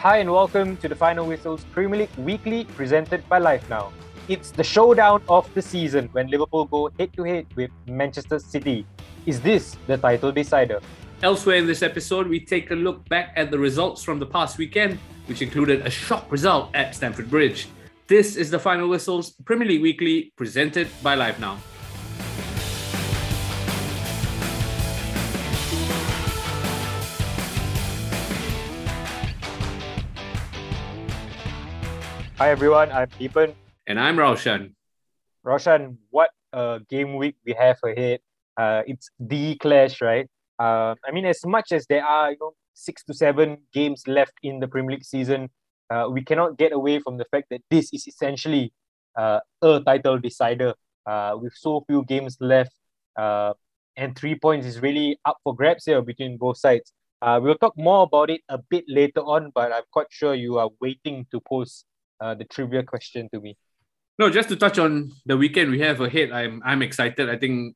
Hi and welcome to the Final Whistles Premier League Weekly presented by Live Now. It's the showdown of the season when Liverpool go head to head with Manchester City. Is this the title decider? Elsewhere in this episode, we take a look back at the results from the past weekend, which included a shock result at Stamford Bridge. This is the Final Whistles Premier League Weekly presented by Live Now. Hi everyone, I'm Deepan. And I'm Roshan. Roshan, what a game week we have ahead. Uh, it's the clash, right? Uh, I mean, as much as there are, you know, six to seven games left in the Premier League season, uh, we cannot get away from the fact that this is essentially uh, a title decider. Uh, with so few games left, uh, and three points is really up for grabs here between both sides. Uh, we'll talk more about it a bit later on, but I'm quite sure you are waiting to pose uh, the trivia question to me. No, just to touch on the weekend we have ahead, I'm I'm excited. I think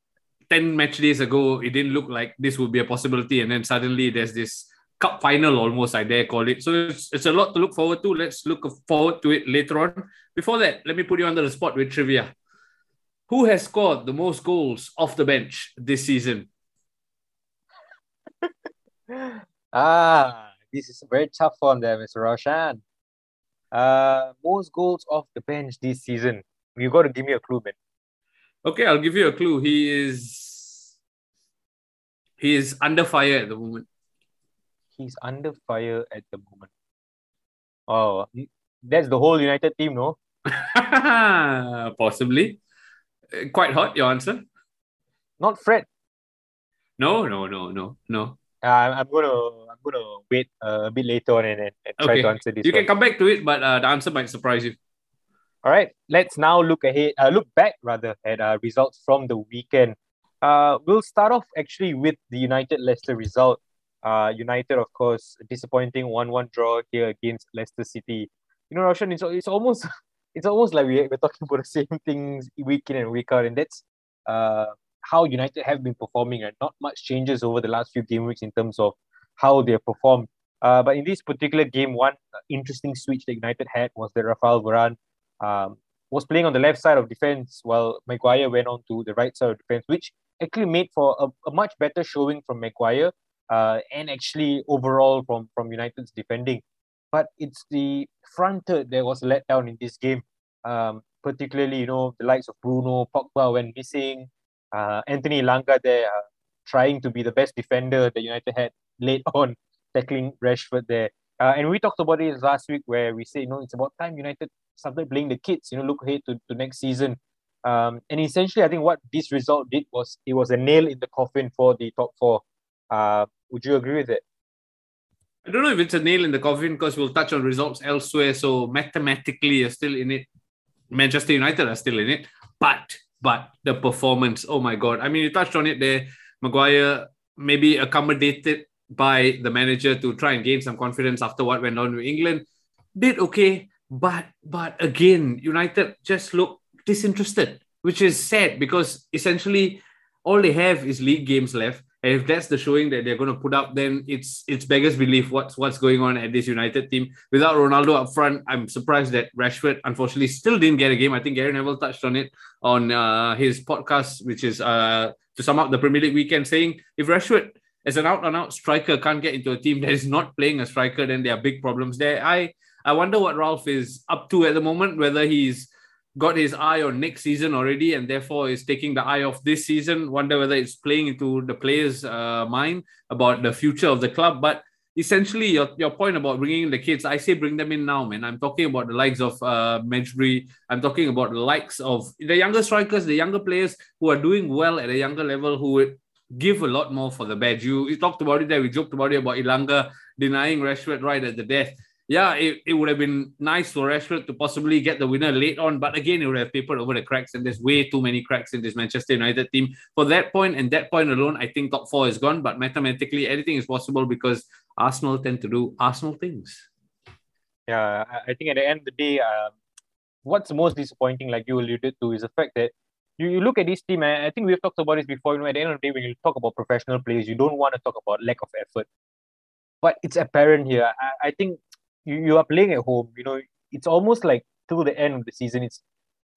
10 match days ago, it didn't look like this would be a possibility. And then suddenly there's this cup final almost, I dare call it. So it's, it's a lot to look forward to. Let's look forward to it later on. Before that, let me put you under the spot with trivia. Who has scored the most goals off the bench this season? ah, this is a very tough one there, Mr. Roshan. Uh, most goals off the bench this season. You got to give me a clue, man. Okay, I'll give you a clue. He is he is under fire at the moment. He's under fire at the moment. Oh, that's the whole United team, no? Possibly. Uh, quite hot, your answer. Not Fred. No, no, no, no, no. Uh, I'm gonna I'm gonna wait uh, a bit later on and, and, and try Okay. to answer this. You one. can come back to it, but uh, the answer might surprise you. All right, let's now look ahead, uh, look back rather at uh, results from the weekend. Uh, we'll start off actually with the United Leicester result. Uh, United, of course, disappointing one-one draw here against Leicester City. You know, Roshan, it's, it's almost it's almost like we, we're talking about the same things week in and week out, and that's uh, how United have been performing. And not much changes over the last few game weeks in terms of how they have performed. Uh, but in this particular game, one interesting switch that United had was that Rafael Varane um, was playing on the left side of defense while Maguire went on to the right side of defense, which actually made for a, a much better showing from Maguire uh, and actually overall from, from United's defending. But it's the front third that was let down in this game. Um, particularly, you know, the likes of Bruno, Pogba went missing, uh, Anthony Elanga there uh, trying to be the best defender that United had late on, tackling Rashford there. Uh, and we talked about it last week where we say, you know, it's about time United started playing the kids, you know, look ahead to, to next season. Um, and essentially, I think what this result did was it was a nail in the coffin for the top four. Uh, would you agree with it? I don't know if it's a nail in the coffin because we'll touch on results elsewhere. So mathematically, you're still in it. Manchester United are still in it, but but the performance, oh my god! I mean, you touched on it there. Maguire maybe accommodated by the manager to try and gain some confidence after what went on with England. Did okay, but but again, United just look disinterested, which is sad because essentially all they have is league games left. And if that's the showing that they're going to put up, then it's it's beggars belief what's what's going on at this United team. Without Ronaldo up front, I'm surprised that Rashford unfortunately still didn't get a game. I think Gary Neville touched on it on uh, his podcast, which is uh, to sum up the Premier League weekend, saying if Rashford as an out and out striker can't get into a team that is not playing a striker, then there are big problems there. I I wonder what Ralf is up to at the moment, whether he's got his eye on next season already and therefore is taking the eye off this season. Wonder whether it's playing into the players' uh, mind about the future of the club. But essentially, your, your point about bringing in the kids, I say bring them in now, man. I'm talking about the likes of uh, Medjugorje. I'm talking about the likes of the younger strikers, the younger players who are doing well at a younger level who would give a lot more for the badge. You, you talked about it there. We joked about it about Elanga denying Rashford right at the death yeah, it, it would have been nice for Rashford to possibly get the winner late on, but again, it would have papered over the cracks, and there's way too many cracks in this Manchester United team. For that point and that point alone, I think top four is gone, but mathematically, anything is possible because Arsenal tend to do Arsenal things. Yeah, I think at the end of the day, um, what's most disappointing, like you alluded to, is the fact that you, you look at this team, and I think we've talked about this before. You know, at the end of the day, when you talk about professional players, you don't want to talk about lack of effort. But it's apparent here. I, I think you, you are playing at home. You know, it's almost like till the end of the season, it's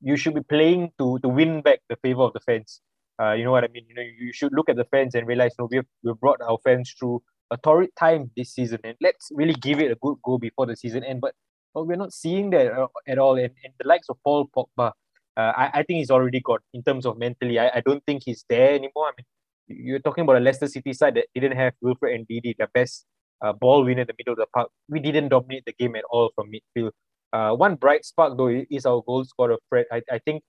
you should be playing to to win back the favor of the fans. Uh, you know what I mean? You know, you should look at the fans and realize, no, we've we've brought our fans through a torrid time this season, and let's really give it a good go before the season end. But, but we're not seeing that at all. And, and the likes of Paul Pogba, uh, I, I think he's already gone in terms of mentally. I, I don't think he's there anymore. I mean, you're talking about a Leicester City side that didn't have Wilfred Ndidi, their best uh, ball winner in the middle of the park. We didn't dominate the game at all from midfield. Uh, one bright spark though is our goal scorer Fred. I, I think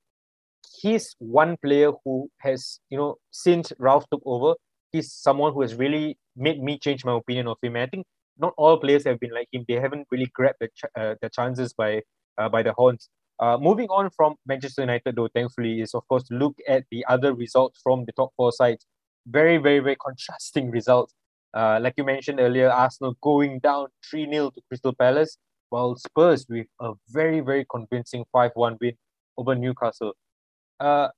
he's one player who has you know since Ralf took over, he's someone who has really made me change my opinion of him. And I think not all players have been like him. They haven't really grabbed the ch- uh, the chances by uh, by the horns. Uh, moving on from Manchester United, though, thankfully, is of course to look at the other results from the top four sides. Very, very, very contrasting results. Uh, like you mentioned earlier, Arsenal going down 3 0 to Crystal Palace, while Spurs with a very, very convincing 5 1 win over Newcastle. Uh,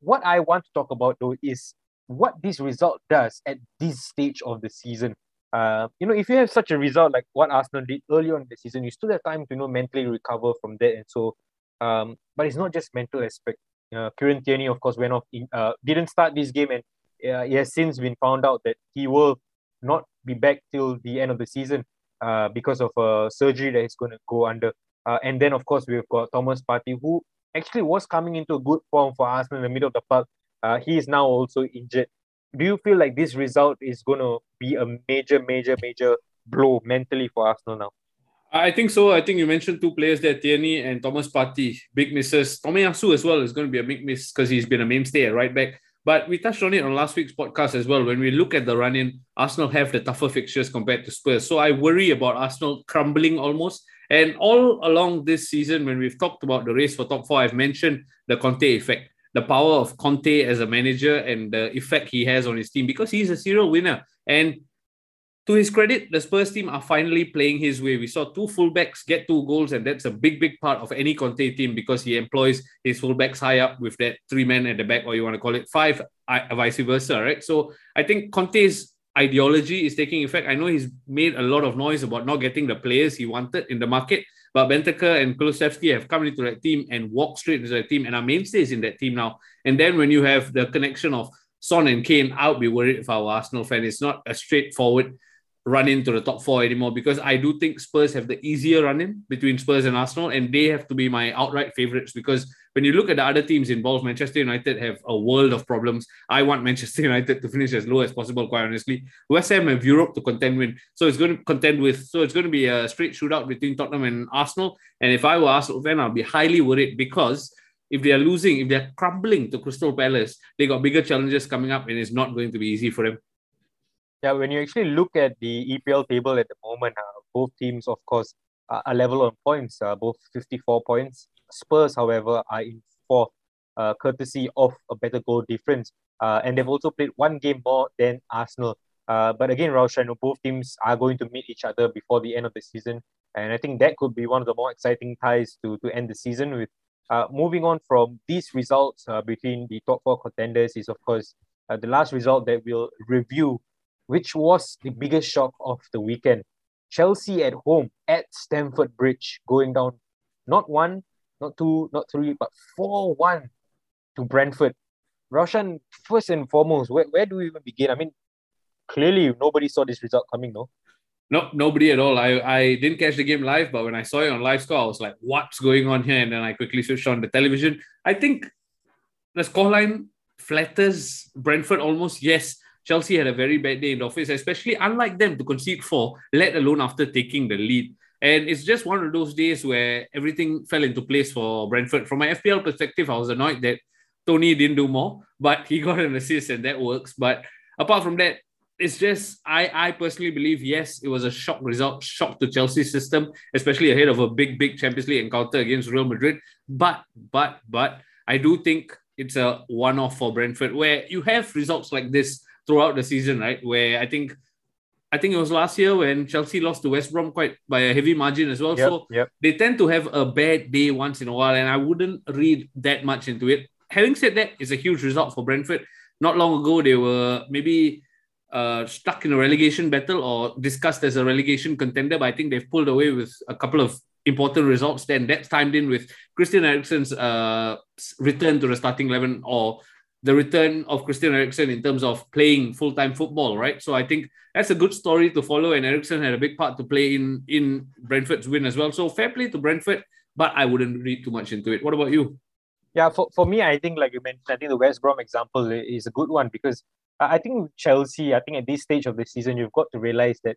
what I want to talk about, though, is what this result does at this stage of the season. Uh, you know, if you have such a result like what Arsenal did earlier on in the season, you still have time to you know mentally recover from that. And so, um, but it's not just mental aspect. Uh, Kieran Tierney, of course, went off. In, uh, didn't start this game, and uh, it has since been found out that he will not be back till the end of the season uh, because of a surgery that he's going to go under. Uh, and then, of course, we've got Thomas Partey, who actually was coming into a good form for Arsenal in the middle of the park. Uh, he is now also injured. Do you feel like this result is going to be a major, major, major blow mentally for Arsenal now? I think so. I think you mentioned two players there, Tierney and Thomas Partey. Big misses. Tomiyasu as well is going to be a big miss because he's been a mainstay at right back. But we touched on it on last week's podcast as well. When we look at the run in, Arsenal have the tougher fixtures compared to Spurs. So I worry about Arsenal crumbling almost. And all along this season, when we've talked about the race for top four, I've mentioned the Conte effect, the power of Conte as a manager and the effect he has on his team because he's a serial winner. And to his credit, the Spurs team are finally playing his way. We saw two fullbacks get two goals, and that's a big, big part of any Conte team because he employs his fullbacks high up with that three men at the back, or you want to call it five, vice versa, right? So I think Conte's ideology is taking effect. I know he's made a lot of noise about not getting the players he wanted in the market, but Bentancur and Kulusevski have come into that team and walked straight into that team and are mainstays in that team now. And then when you have the connection of Son and Kane, I would be worried if our Arsenal fan. It's not a straightforward run into the top four anymore because I do think Spurs have the easier run in between Spurs and Arsenal, and they have to be my outright favourites because when you look at the other teams involved, Manchester United have a world of problems. I want Manchester United to finish as low as possible, quite honestly. West Ham have Europe to contend with, so it's going to contend with. So it's going to be a straight shootout between Tottenham and Arsenal. And if I were Arsenal fan, I'll be highly worried because if they are losing, if they're crumbling to Crystal Palace, they got bigger challenges coming up, and it's not going to be easy for them. Yeah, when you actually look at the EPL table at the moment, uh, both teams, of course, are, level on points, uh, both 54 points. Spurs, however, are in fourth, uh, courtesy of a better goal difference. Uh, and they've also played one game more than Arsenal. Uh, but again, Roshan, know both teams are going to meet each other before the end of the season. And I think that could be one of the more exciting ties to, to end the season with. Uh, moving on from these results uh, between the top four contenders is, of course, uh, the last result that we'll review which was the biggest shock of the weekend. Chelsea at home at Stamford Bridge, going down not one, not two, not three, but 4 1 to Brentford. Roshan, first and foremost, where, where do we even begin? I mean, clearly nobody saw this result coming, no? No, nobody at all. I, I didn't catch the game live, but when I saw it on live score, I was like, what's going on here? And then I quickly switched on the television. I think the scoreline flatters Brentford almost, yes. Chelsea had a very bad day in the office, especially unlike them to concede four, let alone after taking the lead. And it's just one of those days where everything fell into place for Brentford. From my FPL perspective, I was annoyed that Toney didn't do more, but he got an assist and that works. But apart from that, it's just I I personally believe yes, it was a shock result, shock to Chelsea's system, especially ahead of a big big Champions League encounter against Real Madrid. But but but I do think it's a one-off for Brentford where you have results like this throughout the season, right? Where I think I think it was last year when Chelsea lost to West Brom quite by a heavy margin as well. Yep, so yep. they tend to have a bad day once in a while, and I wouldn't read that much into it. Having said that, it's a huge result for Brentford. Not long ago, they were maybe uh, stuck in a relegation battle or discussed as a relegation contender, but I think they've pulled away with a couple of important results. Then that's timed in with Christian Eriksen's uh, return to the starting eleven or the return of Christian Eriksen in terms of playing full time football, right? So I think that's a good story to follow, and Eriksen had a big part to play in in Brentford's win as well. So fair play to Brentford, but I wouldn't read too much into it. What about you? Yeah, for, for me, I think like you mentioned, I think the West Brom example is a good one because I think Chelsea, I think at this stage of the season, you've got to realize that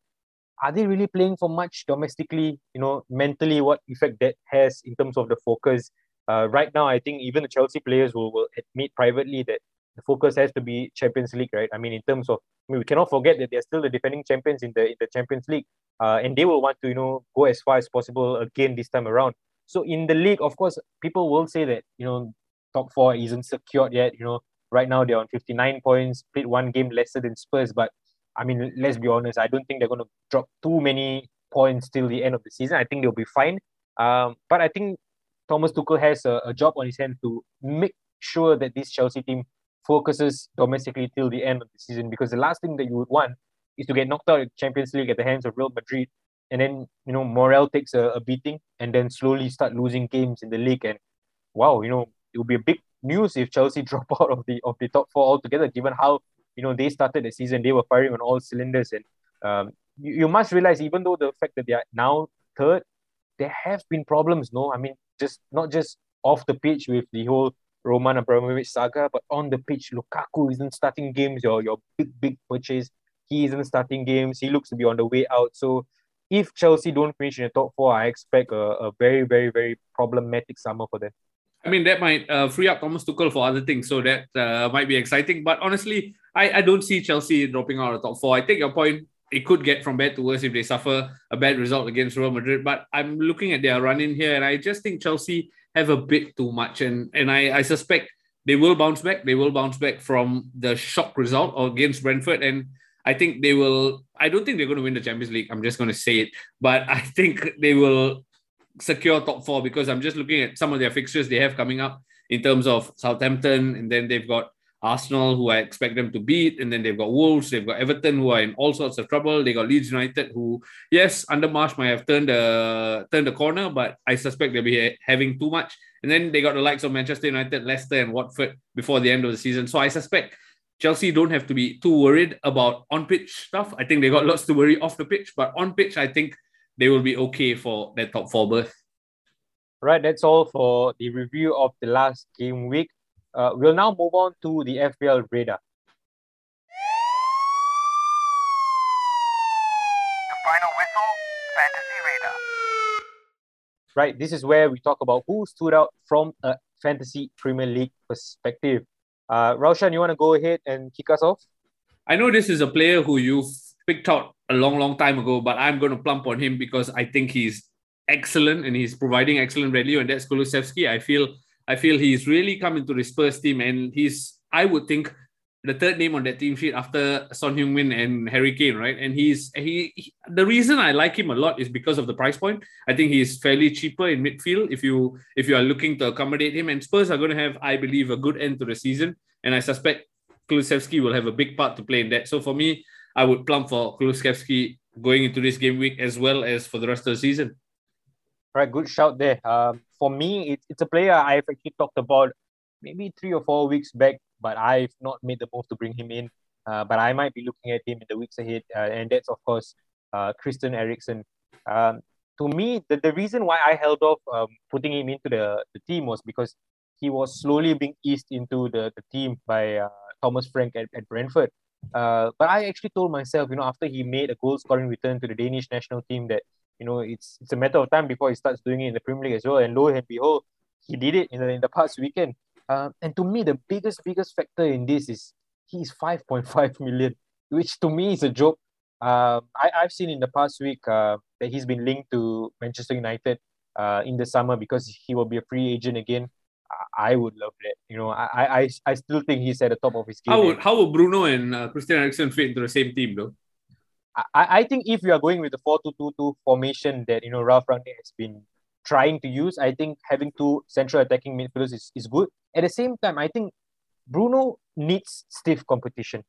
are they really playing for much domestically? You know, mentally, what effect that has in terms of the focus uh, right now, I think even the Chelsea players will, will admit privately that the focus has to be Champions League, right? I mean, in terms of, I mean, we cannot forget that they're still the defending champions in the in the Champions League, uh, and they will want to, you know, go as far as possible again this time around. So in the league, of course, people will say that you know top four isn't secured yet. You know, right now they're on fifty nine points, played one game lesser than Spurs, but I mean, let's be honest, I don't think they're going to drop too many points till the end of the season. I think they'll be fine. Um, but I think Thomas Tuchel has a, a job on his hand to make sure that this Chelsea team focuses domestically till the end of the season because the last thing that you would want is to get knocked out of the Champions League at the hands of Real Madrid and then you know morale takes a, a beating and then slowly start losing games in the league. And wow you know it would be a big news if Chelsea drop out of the of the top four altogether given how you know they started the season. They were firing on all cylinders. And um, you, you must realize even though the fact that they are now third there have been problems no? I mean just not just off the pitch with the whole Roman Abramovich saga, but on the pitch, Lukaku isn't starting games. Your your big big purchase, he isn't starting games. He looks to be on the way out. So if Chelsea don't finish in the top four, I expect a, a very very very problematic summer for them. I mean, that might uh, free up Thomas Tuchel for other things, so that uh, might be exciting. But honestly, I, I don't see Chelsea dropping out of the top four. I take your point it could get from bad to worse if they suffer a bad result against Real Madrid. But I'm looking at their run in here, and I just think Chelsea have a bit too much, and and I, I suspect they will bounce back. They will bounce back from the shock result against Brentford, and I think they will. I don't think they're going to win the Champions League. I'm just going to say it, but I think they will secure top four because I'm just looking at some of their fixtures they have coming up in terms of Southampton, and then they've got Arsenal, who I expect them to beat, and then they've got Wolves, they've got Everton, who are in all sorts of trouble. They got Leeds United, who yes, under Marsch might have turned the turned the corner, but I suspect they'll be having too much. And then they got the likes of Manchester United, Leicester, and Watford before the end of the season. So I suspect Chelsea don't have to be too worried about on pitch stuff. I think they got lots to worry off the pitch, but on pitch, I think they will be okay for their top four berth. Right, that's all for the review of the last game week. Uh, we'll now move on to the FPL radar. The final whistle, Fantasy Radar. Right, this is where we talk about who stood out from a fantasy Premier League perspective. Uh, Roshan, you want to go ahead and kick us off? I know this is a player who you've picked out a long, long time ago, but I'm going to plump on him because I think he's excellent and he's providing excellent value, and that's Kulusevski. I feel I feel he's really come into the Spurs team, and he's I would think the third name on that team sheet after Son Heung-min and Harry Kane, right? And he's he, he, the reason I like him a lot is because of the price point. I think he's fairly cheaper in midfield if you if you are looking to accommodate him. And Spurs are going to have, I believe, a good end to the season, and I suspect Kulusevski will have a big part to play in that. So for me, I would plump for Kulusevski going into this game week as well as for the rest of the season. Right, good shout there. Um, for me, it's, it's a player I've actually talked about maybe three or four weeks back, but I've not made the move to bring him in. Uh, but I might be looking at him in the weeks ahead, uh, and that's of course uh, Christian Eriksen. Um, to me, the, the reason why I held off um, putting him into the, the team was because he was slowly being eased into the, the team by uh, Thomas Frank at, at Brentford. Uh, but I actually told myself, you know, after he made a goal scoring return to the Danish national team, that you know, it's it's a matter of time before he starts doing it in the Premier League as well. And lo and behold, he did it in the, in the past weekend. Uh, and to me, the biggest biggest factor in this is he's 5.5 million, which to me is a joke. Um, I, I've seen in the past week uh, that he's been linked to Manchester United uh, in the summer because he will be a free agent again. I would love that. You know, I I, I still think he's at the top of his game. How would, how would Bruno and uh, Christian Eriksen fit into the same team, though? I, I think if you are going with the 4-2-2-2 formation that you know Ralf Rangnick has been trying to use, I think having two central attacking midfielders is, is good. At the same time, I think Bruno needs stiff competition.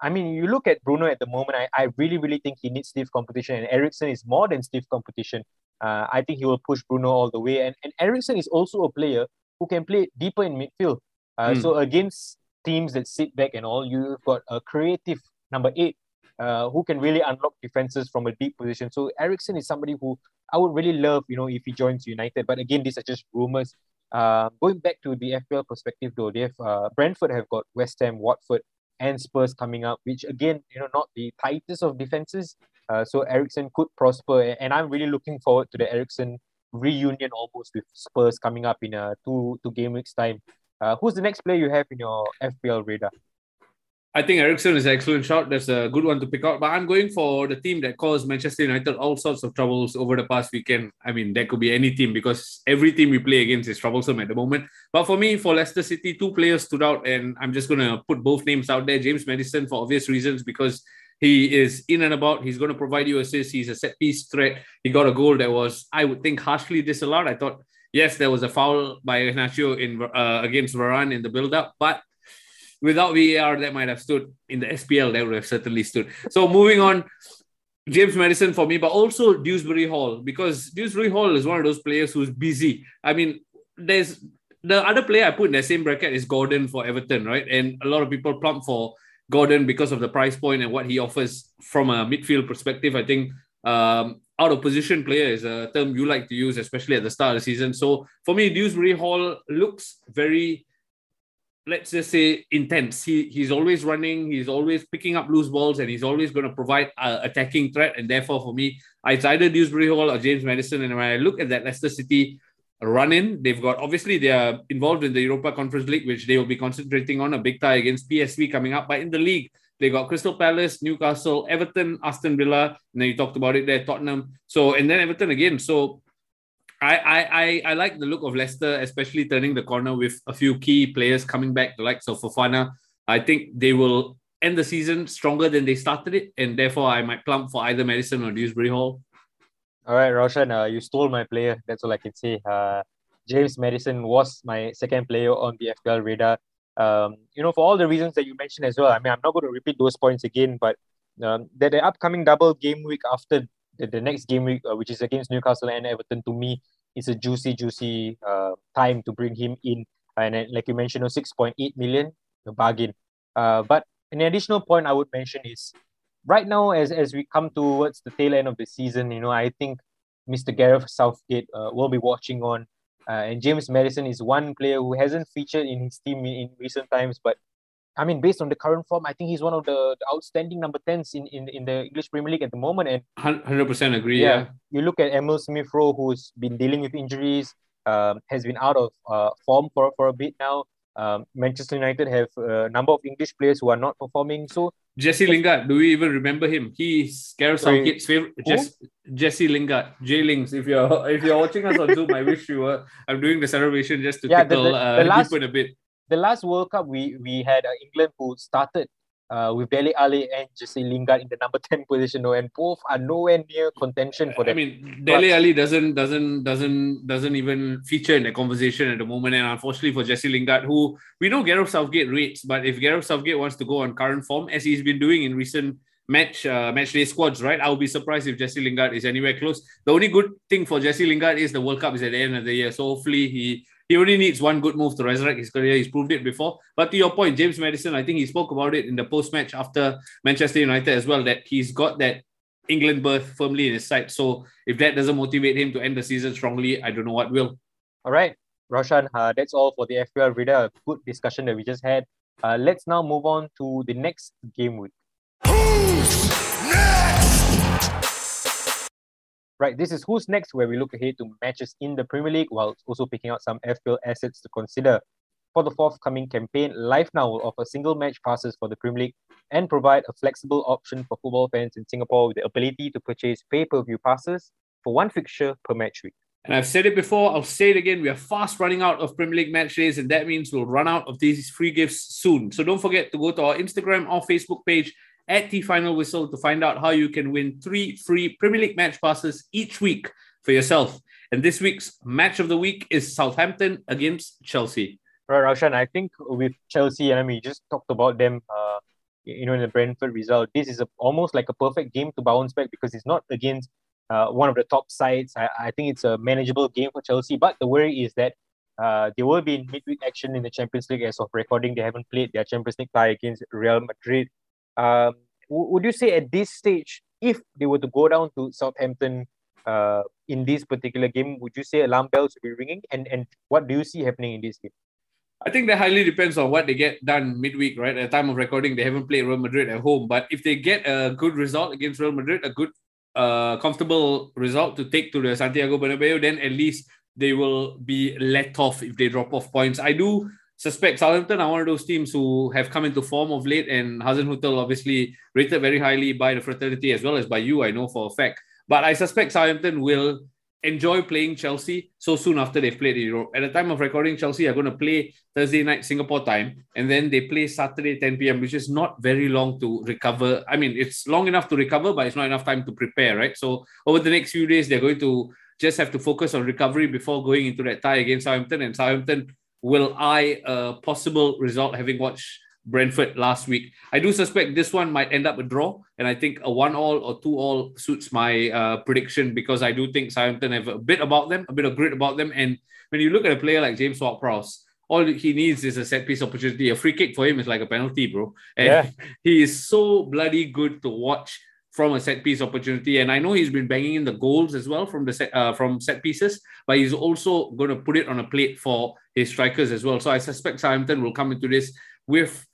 I mean, you look at Bruno at the moment, I, I really, really think he needs stiff competition, and Eriksen is more than stiff competition. Uh, I think he will push Bruno all the way. And, and Eriksen is also a player who can play deeper in midfield. Uh, Mm. So against teams that sit back and all, you've got a creative number eight uh, who can really unlock defenses from a deep position. So Eriksen is somebody who I would really love, you know, if he joins United. But again, these are just rumors. Uh, going back to the FPL perspective, though, they have uh, Brentford have got West Ham, Watford, and Spurs coming up, which again, you know, not the tightest of defenses. Uh, so Eriksen could prosper, and I'm really looking forward to the Eriksen reunion almost with Spurs coming up in a two two game weeks time. Uh, who's the next player you have in your FPL radar? I think Eriksen is an excellent shot. That's a good one to pick out. But I'm going for the team that caused Manchester United all sorts of troubles over the past weekend. I mean, that could be any team because every team we play against is troublesome at the moment. But for me, for Leicester City, two players stood out, and I'm just going to put both names out there. James Maddison, for obvious reasons, because he is in and about. He's going to provide you assists. He's a set piece threat. He got a goal that was, I would think, harshly disallowed. I thought, yes, there was a foul by Iheanacho in uh, against Varane in the build-up, but without VAR, that might have stood in the SPL. That would have certainly stood. So moving on, James Maddison for me, but also Dewsbury Hall because Dewsbury Hall is one of those players who's busy. I mean, there's the other player I put in the same bracket is Gordon for Everton, right? And a lot of people plump for Gordon because of the price point and what he offers from a midfield perspective. I think um, out of position player is a term you like to use, especially at the start of the season. So for me, Dewsbury Hall looks very let's just say intense. He he's always running, he's always picking up loose balls, and he's always going to provide a attacking threat. And therefore, for me, it's either Dewsbury Hall or James Maddison. And when I look at that Leicester City run in, they've got obviously they are involved in the Europa Conference League, which they will be concentrating on a big tie against PSV coming up. But in the league, they got Crystal Palace, Newcastle, Everton, Aston Villa, and then you talked about it there, Tottenham. So and then Everton again. So I, I, I, I like the look of Leicester, especially turning the corner with a few key players coming back, the likes of Fofana. I think they will end the season stronger than they started it, and therefore I might plump for either Maddison or Dewsbury Hall. All right, Roshan, uh, you stole my player. That's all I can say. Uh, James Maddison was my second player on the FPL radar. Um, you know, for all the reasons that you mentioned as well. I mean, I'm not going to repeat those points again, but um, that the upcoming double game week after the, the next game week, uh, which is against Newcastle and Everton, to me, is a juicy, juicy uh, time to bring him in. And then, like you mentioned, 6.8 million, a bargain. Uh, but an additional point I would mention is right now, as, as we come towards the tail end of the season, you know, I think Mr. Gareth Southgate uh, will be watching on. Uh, and James Maddison is one player who hasn't featured in his team in, in recent times, but I mean, based on the current form, I think he's one of the, the outstanding number 10s in, in, in the English Premier League at the moment. And 100% agree. Yeah. you look at Emile Smith Rowe, who's been dealing with injuries, um, has been out of uh, form for, for a bit now. Um, Manchester United have a number of English players who are not performing. So, Jesse Lingard, do we even remember him? He's Gareth Southgate's favorite. Jess, Jesse Lingard, J Lings. If you're if you're watching us on Zoom, I wish you were. I'm doing the celebration just to Yeah, the- tickle the- uh, the last- Deepan a bit. The last World Cup, we, we had uh, England who started uh, with Dele Alli and Jesse Lingard in the number 10 position, and both are nowhere near contention for them. I mean, Dele Alli doesn't doesn't doesn't doesn't even feature in the conversation at the moment, and unfortunately for Jesse Lingard, who we know Gareth Southgate rates, but if Gareth Southgate wants to go on current form as he's been doing in recent match uh, match day squads, right? I'll be surprised if Jesse Lingard is anywhere close. The only good thing for Jesse Lingard is the World Cup is at the end of the year, so hopefully he. He only needs one good move to resurrect his career. He's proved it before. But to your point, James Maddison, I think he spoke about it in the post match after Manchester United as well, that he's got that England berth firmly in his sight. So if that doesn't motivate him to end the season strongly, I don't know what will. All right, Roshan, uh, that's all for the FPL Radar. A good discussion that we just had. Uh, let's now move on to the next game week. Right, this is Who's Next, where we look ahead to matches in the Premier League while also picking out some FPL assets to consider. For the forthcoming campaign, Live Now will offer single match passes for the Premier League and provide a flexible option for football fans in Singapore with the ability to purchase pay per view passes for one fixture per match week. And I've said it before, I'll say it again. We are fast running out of Premier League match days, and that means we'll run out of these free gifts soon. So don't forget to go to our Instagram or Facebook page at the final whistle to find out how you can win three free Premier League match passes each week for yourself. And this week's match of the week is Southampton against Chelsea. Right, Roshan, I think with Chelsea, and I mean, you just talked about them uh, you know, in the Brentford result. This is a, almost like a perfect game to bounce back because it's not against uh, one of the top sides. I, I think it's a manageable game for Chelsea. But the worry is that uh, they will be in midweek action in the Champions League as of recording. They haven't played their Champions League tie against Real Madrid. Um, would you say at this stage, if they were to go down to Southampton uh, in this particular game, would you say alarm bells would be ringing? And and what do you see happening in this game? I think that highly depends on what they get done midweek, right? At the time of recording, they haven't played Real Madrid at home. But if they get a good result against Real Madrid, a good, uh, comfortable result to take to the Santiago Bernabeu, then at least they will be let off if they drop off points. I do suspect Southampton are one of those teams who have come into form of late, and Hasenhüttl obviously rated very highly by the fraternity as well as by you, I know for a fact. But I suspect Southampton will enjoy playing Chelsea so soon after they've played in Europe. At the time of recording, Chelsea are going to play Thursday night Singapore time, and then they play Saturday 10 p.m., which is not very long to recover. I mean, it's long enough to recover, but it's not enough time to prepare, right? So over the next few days, they're going to just have to focus on recovery before going into that tie against Southampton. And Southampton will eye a possible result having watched Brentford last week. I do suspect this one might end up a draw, and I think a one-all or two-all suits my uh, prediction because I do think Southampton have a bit about them, a bit of grit about them. And when you look at a player like James Ward-Prowse, all he needs is a set piece opportunity. A free kick for him is like a penalty, bro. And Yeah. he is so bloody good to watch from a set piece opportunity. And I know he's been banging in the goals as well from the set uh, from set pieces, but he's also going to put it on a plate for his strikers as well. So I suspect Southampton will come into this with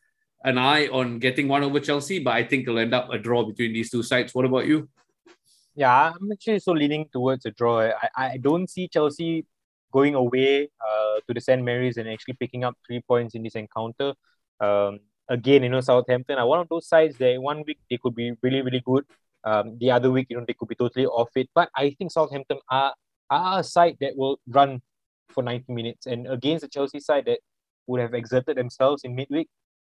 an eye on getting one over Chelsea, but I think it'll end up a draw between these two sides. What about you? Yeah, I'm actually so leaning towards a draw. I, I don't see Chelsea going away uh, to the St. Mary's and actually picking up three points in this encounter. Um, again, you know, Southampton are one of those sides that one week they could be really, really good. Um, the other week, you know, they could be totally off it. But I think Southampton are, are a side that will run for 90 minutes. And against the Chelsea side that would have exerted themselves in midweek,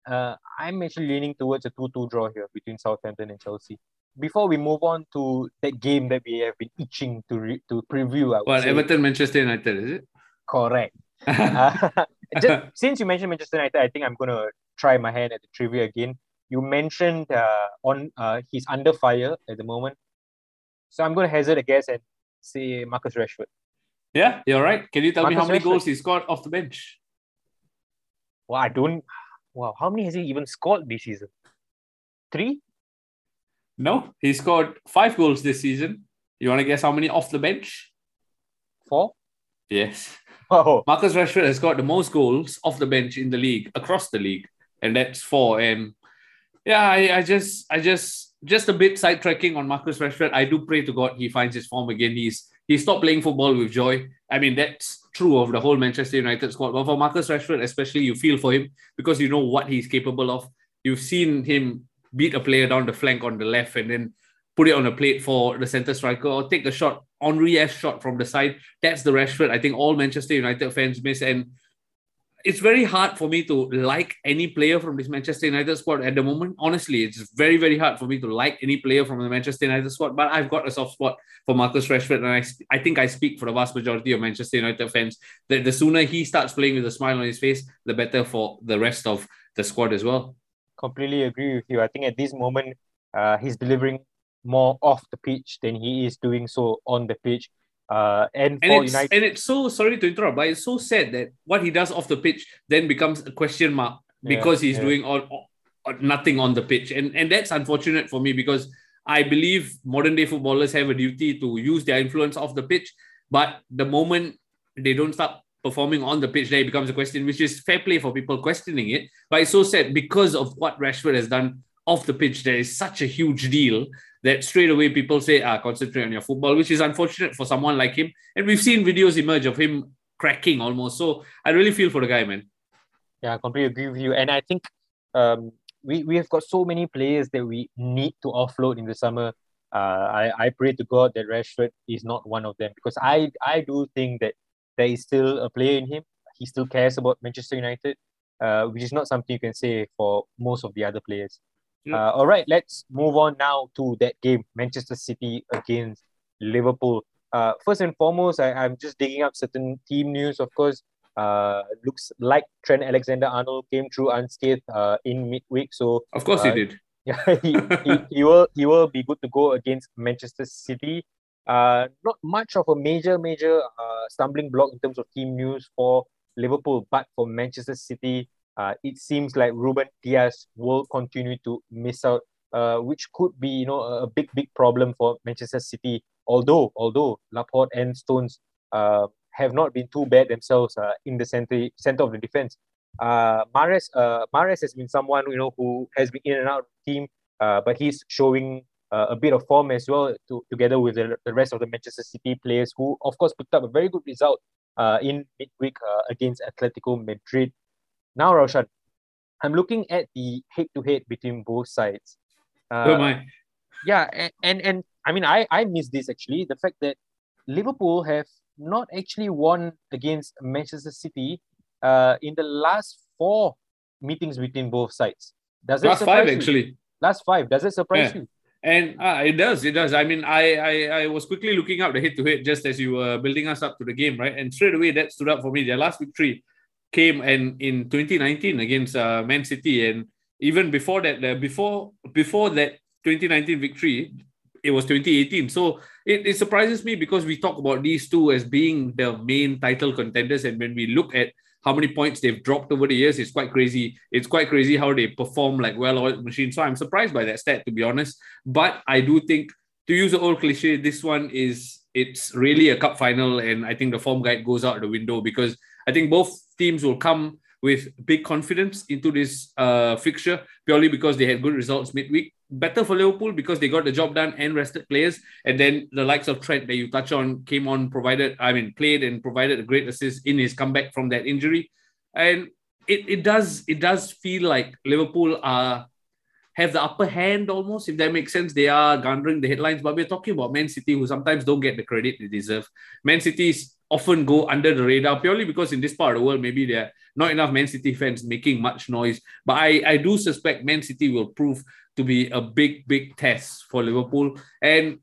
uh, I'm actually leaning towards a 2 2 draw here between Southampton and Chelsea before we move on to that game that we have been itching to re- to preview, I Well, say, Everton, Manchester United, is it? correct. Uh, just, since you mentioned Manchester United, I think I'm gonna try my hand at the trivia again. You mentioned uh, on uh, he's under fire at the moment, so I'm gonna hazard a guess and say Marcus Rashford. yeah, you're right. Can you tell me how many Rashford. goals he scored off the bench? Well, I don't. Wow, how many has he even scored this season? Three. No, he scored five goals this season. You want to guess how many off the bench? Four. Yes. Oh, Marcus Rashford has got the most goals off the bench in the league, across the league, and that's four. And yeah, I, I just, I just, just a bit sidetracking on Marcus Rashford. I do pray to God he finds his form again. He's he stopped playing football with joy. I mean, that's true of the whole Manchester United squad. But for Marcus Rashford, especially, you feel for him because you know what he's capable of. You've seen him beat a player down the flank on the left and then put it on a plate for the center striker or take a shot, Henri F shot from the side. That's the Rashford I think all Manchester United fans miss. And it's very hard for me to like any player from this Manchester United squad at the moment. Honestly, it's very, very hard for me to like any player from the Manchester United squad. But I've got a soft spot for Marcus Rashford, and I, I think I speak for the vast majority of Manchester United fans that the sooner he starts playing with a smile on his face, the better for the rest of the squad as well. completely agree with you. I think at this moment, uh, he's delivering more off the pitch than he is doing so on the pitch. Uh, and, And it's United, and it's so sorry to interrupt, but it's so sad that what he does off the pitch then becomes a question mark Yeah, because he's yeah. doing all, all- nothing on the pitch, and and that's unfortunate for me because I believe modern day footballers have a duty to use their influence off the pitch, but the moment they don't start performing on the pitch, there it becomes a question, which is fair play for people questioning it. But it's so sad because of what Rashford has done off the pitch. There is such a huge deal that straight away people say, ah, concentrate on your football, which is unfortunate for someone like him. And we've seen videos emerge of him cracking almost. So I really feel for the guy, man. yeah, I completely agree with you. And I think um, we, we have got so many players that we need to offload in the summer. Uh, I, I pray to God that Rashford is not one of them because I, I do think that there is still a player in him. He still cares about Manchester United, uh, which is not something you can say for most of the other players. Uh, all right, let's move on now to that game, Manchester City against Liverpool. Uh, first and foremost, I, I'm just digging up certain team news. Of course, Uh, looks like Trent Alexander Arnold came through unscathed uh, in midweek. So Of course Uh, he did. yeah, he, he, he will he will be good to go against Manchester City. Uh, not much of a major major uh, stumbling block in terms of team news for Liverpool, but for Manchester City, uh, it seems like Ruben Dias will continue to miss out, uh, which could be you know a big big problem for Manchester City. Although although Laporte and Stones uh, have not been too bad themselves uh, in the center center of the defense. Uh, Mahrez uh, Mahrez has been someone you know who has been in and out of the team, uh, but he's showing uh, a bit of form as well to, together with the, the rest of the Manchester City players who of course picked up a very good result uh, in midweek uh, against Atletico Madrid. Now, Roshan, I'm looking at the head-to-head between both sides. Uh, oh my. yeah, and, and and I mean I I miss this actually the fact that Liverpool have not actually won against Manchester City uh in the last four meetings between both sides. Does that Last five you? actually. Last five. Does it surprise Yeah. you? And uh, it does, it does. I mean, I, I I was quickly looking up the head to head just as you were building us up to the game, right? And straight away that stood out for me. Their last victory came and in 2019 against uh, Man City, and even before that, before before that 2019 victory, it was 2018. So it, it surprises me because we talk about these two as being the main title contenders, and when we look at how many points they've dropped over the years, it's quite crazy. It's quite crazy how they perform like well-oiled machines. So I'm surprised by that stat, to be honest. But I do think, to use the old cliche, this one is it's really a cup final, and I think the form guide goes out the window because I think both teams will come with big confidence into this uh, fixture purely because they had good results midweek. Better for Liverpool because they got the job done and rested players, and then the likes of Trent that you touch on came on, provided I mean played and provided a great assist in his comeback from that injury, and it, it does it does feel like Liverpool are have the upper hand almost, if that makes sense. They are garnering the headlines, but we're talking about Man City who sometimes don't get the credit they deserve. Man City's often go under the radar purely because in this part of the world, maybe there are not enough Man City fans making much noise. But I, I do suspect Man City will prove to be a big, big test for Liverpool. And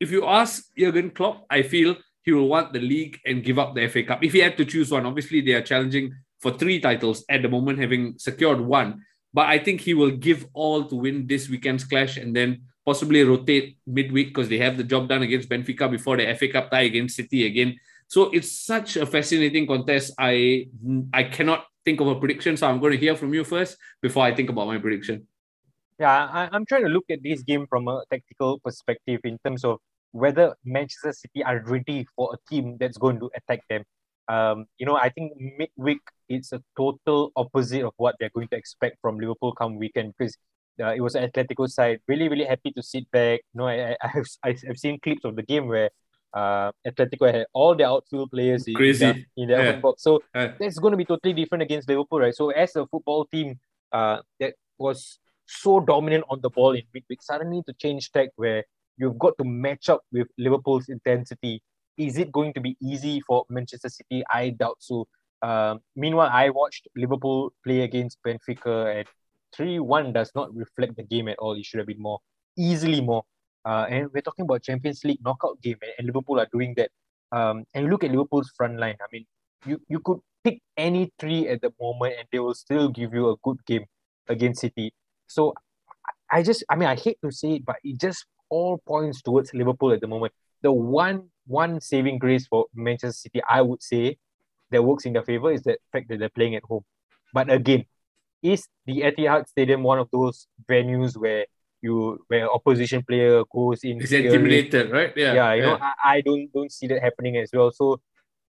if you ask Jurgen Klopp, I feel he will want the league and give up the FA Cup. If he had to choose one, obviously they are challenging for three titles at the moment, having secured one. But I think he will give all to win this weekend's clash and then possibly rotate midweek because they have the job done against Benfica before the FA Cup tie against City again. So it's such a fascinating contest. I I cannot think of a prediction, so I'm going to hear from you first before I think about my prediction. Yeah, I, I'm trying to look at this game from a tactical perspective in terms of whether Manchester City are ready for a team that's going to attack them. Um, you know, I think midweek it's a total opposite of what they're going to expect from Liverpool come weekend because uh, it was an Atletico side. Really, really happy to sit back. You know, I, I, have I've seen clips of the game where uh, Atletico had all their outfield players in, Crazy. their, in their Yeah. open box. So Uh, that's going to be totally different against Liverpool, right? So as a football team uh, that was so dominant on the ball in midweek, suddenly to change tack where you've got to match up with Liverpool's intensity. Is it going to be easy for Manchester City? I doubt so. Um, meanwhile, I watched Liverpool play against Benfica at 3-1 does not reflect the game at all. It should have been more, easily more. Uh, and we're talking about Champions League knockout game and, and Liverpool are doing that. Um, and look at Liverpool's front line. I mean, you, you could pick any three at the moment and they will still give you a good game against City. So I I just, I mean, I hate to say it, but it just all points towards Liverpool at the moment. The one one saving grace for Manchester City, I would say, that works in their favor is the fact that they're playing at home. But again, is the Etihad Stadium one of those venues where you where opposition player goes in it's intimidated, right? Yeah. yeah, you know, I, I don't don't see that happening as well. So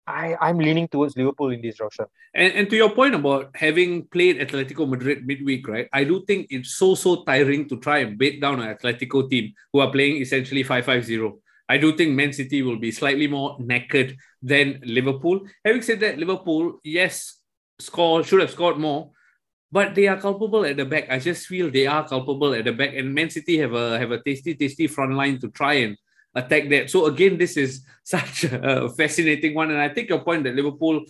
I, I'm leaning towards Liverpool in this, Roshan. And, and to your point about having played Atletico Madrid midweek, right? I do think it's so, so tiring to try and bait down an Atletico team who are playing essentially 5 5 0. I do think Man City will be slightly more knackered than Liverpool. Having said that, Liverpool, yes, score should have scored more, but they are culpable at the back. I just feel they are culpable at the back, and Man City have a have a tasty, tasty front line to try and attack that. So again, this is such a fascinating one, and I take your point that Liverpool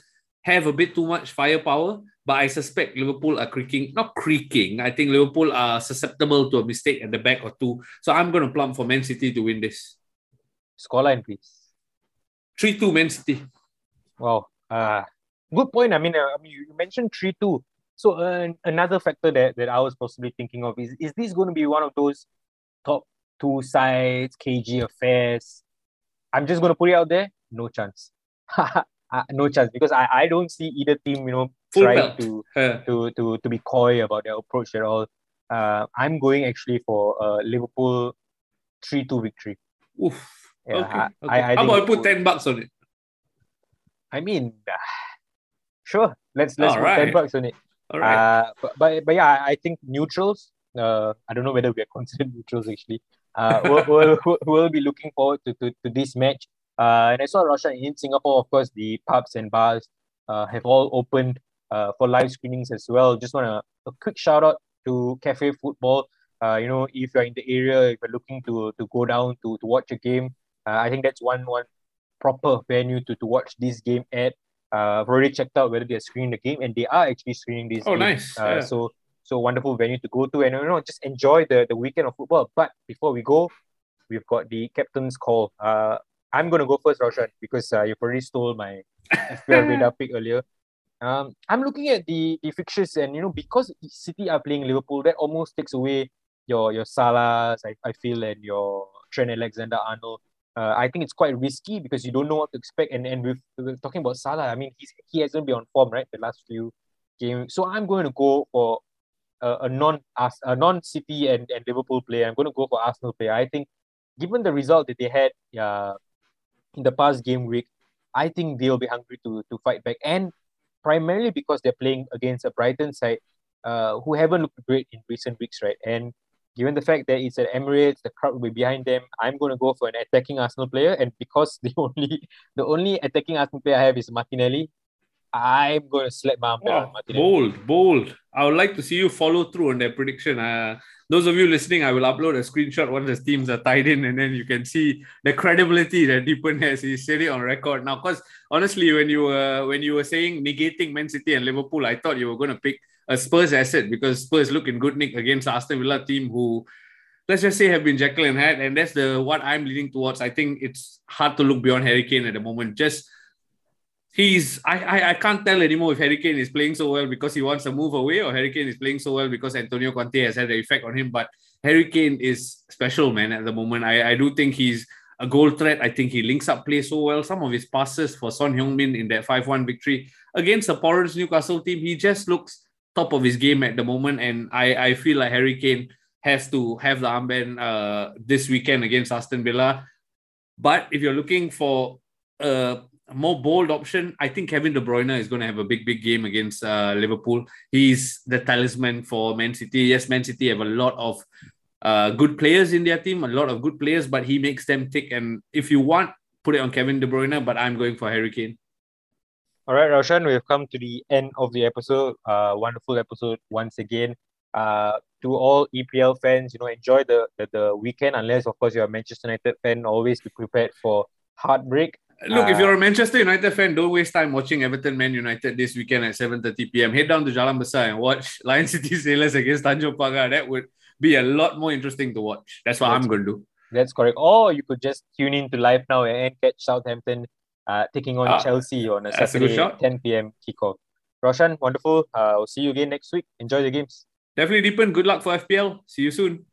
have a bit too much firepower, but I suspect Liverpool are creaking, not creaking. I think Liverpool are susceptible to a mistake at the back or two. So I'm going to plump for Man City to win this. Scoreline, please. 3 2 Man City. Wow. Uh, good point. I mean, uh, I mean, you mentioned three two. So uh, another factor that, that I was possibly thinking of is is this going to be one of those top two sides, KG affairs? I'm just going to put it out there. No chance. Uh, no chance because I, I don't see either team, you know, Full trying to, Uh, to to to be coy about their approach at all. Uh, I'm going actually for a Liverpool three two victory. oof. Yeah, okay. I- okay. I- I How about I put ten bucks on it? I mean, sure. Let's let's put ten bucks on it. All right. Uh, but, but but yeah, I think neutrals. Uh, I don't know whether we are considered neutrals actually. Uh, we'll, we'll, we'll- be looking forward to, to, to this match. Uh, and I saw Roshan in Singapore, of course, the pubs and bars uh, have all opened uh, for live screenings as well. Just want to a quick shout out to Cafe Football. Uh, you know, if you're in the area, if you're looking to to go down to to watch a game, uh, I think that's one one proper venue to to watch this game at. Uh, I've already checked out whether they're screening the game, and they are actually screening this. Oh, game. nice. Uh, Yeah. So so wonderful venue to go to, and you know just enjoy the the weekend of football. But before we go, we've got the captain's call. Uh, I'm gonna go first, Roshan, because uh, you've already stole my FPL radar pick earlier. Um, I'm looking at the the fixtures, and you know because City are playing Liverpool, that almost takes away your your Salahs, I, I feel, and your Trent Alexander Arnold. Uh, I think it's quite risky because you don't know what to expect. And and with, talking about Salah, I mean he's he hasn't been on form right the last few games. So I'm going to go for a, a non a non City and, and Liverpool player. I'm going to go for Arsenal player. I think given the result that they had uh, in the past game week, I think they'll be hungry to to fight back. And primarily because they're playing against a Brighton side uh, who haven't looked great in recent weeks, right? And given the fact that it's at Emirates, the crowd will be behind them. I'm going to go for an attacking Arsenal player, and because the only the only attacking Arsenal player I have is Martinelli, I'm going to slap my arm Wow, Martinelli. bold, bold. I would like to see you follow through on that prediction. Uh, those of you listening, I will upload a screenshot once the teams are tied in, and then you can see the credibility that Deepan has. He said it on record now. Because honestly, when you were when you were saying negating Man City and Liverpool, I thought you were going to pick a Spurs asset because Spurs look in good nick against Aston Villa team who. Let's just say have been Jekyll and Hyde, and that's the what I'm leaning towards. I think it's hard to look beyond Harry Kane at the moment. Just he's I, I I can't tell anymore if Harry Kane is playing so well because he wants to move away or Harry Kane is playing so well because Antonio Conte has had an effect on him. But Harry Kane is special, man, at the moment. I, I do think he's a goal threat. I think he links up play so well. Some of his passes for Son Heung-min in that 5-1 victory against the porous Newcastle team, he just looks top of his game at the moment. And I, I feel like Harry Kane has to have the armband uh, this weekend against Aston Villa. But if you're looking for a more bold option, I think Kevin De Bruyne is going to have a big, big game against uh, Liverpool. He's the talisman for Man City. Yes, Man City have a lot of uh, good players in their team, a lot of good players, but he makes them tick. And if you want, put it on Kevin De Bruyne, but I'm going for Harry Kane. All right, Roshan, we've come to the end of the episode. Uh, wonderful episode once again. Uh, to all EPL fans, you know, enjoy the, the, the weekend, unless, of course, you're a Manchester United fan. Always be prepared for heartbreak. Look, if Uh, you're a Manchester United fan, don't waste time watching Everton Man United this weekend at 7.30 p.m. Head down to Jalan Besar and watch Lion City Sailors against Tanjong Pagar. That would be a lot more interesting to watch. That's what That's I'm going to do. That's correct. Or you could just tune in to Live Now and catch Southampton uh, taking on Ah, Chelsea on a that's a Saturday 10 p.m. kickoff. Roshan, wonderful. Uh, I'll see you again next week. Enjoy the games. Definitely Deepan. Good luck for FPL. See you soon.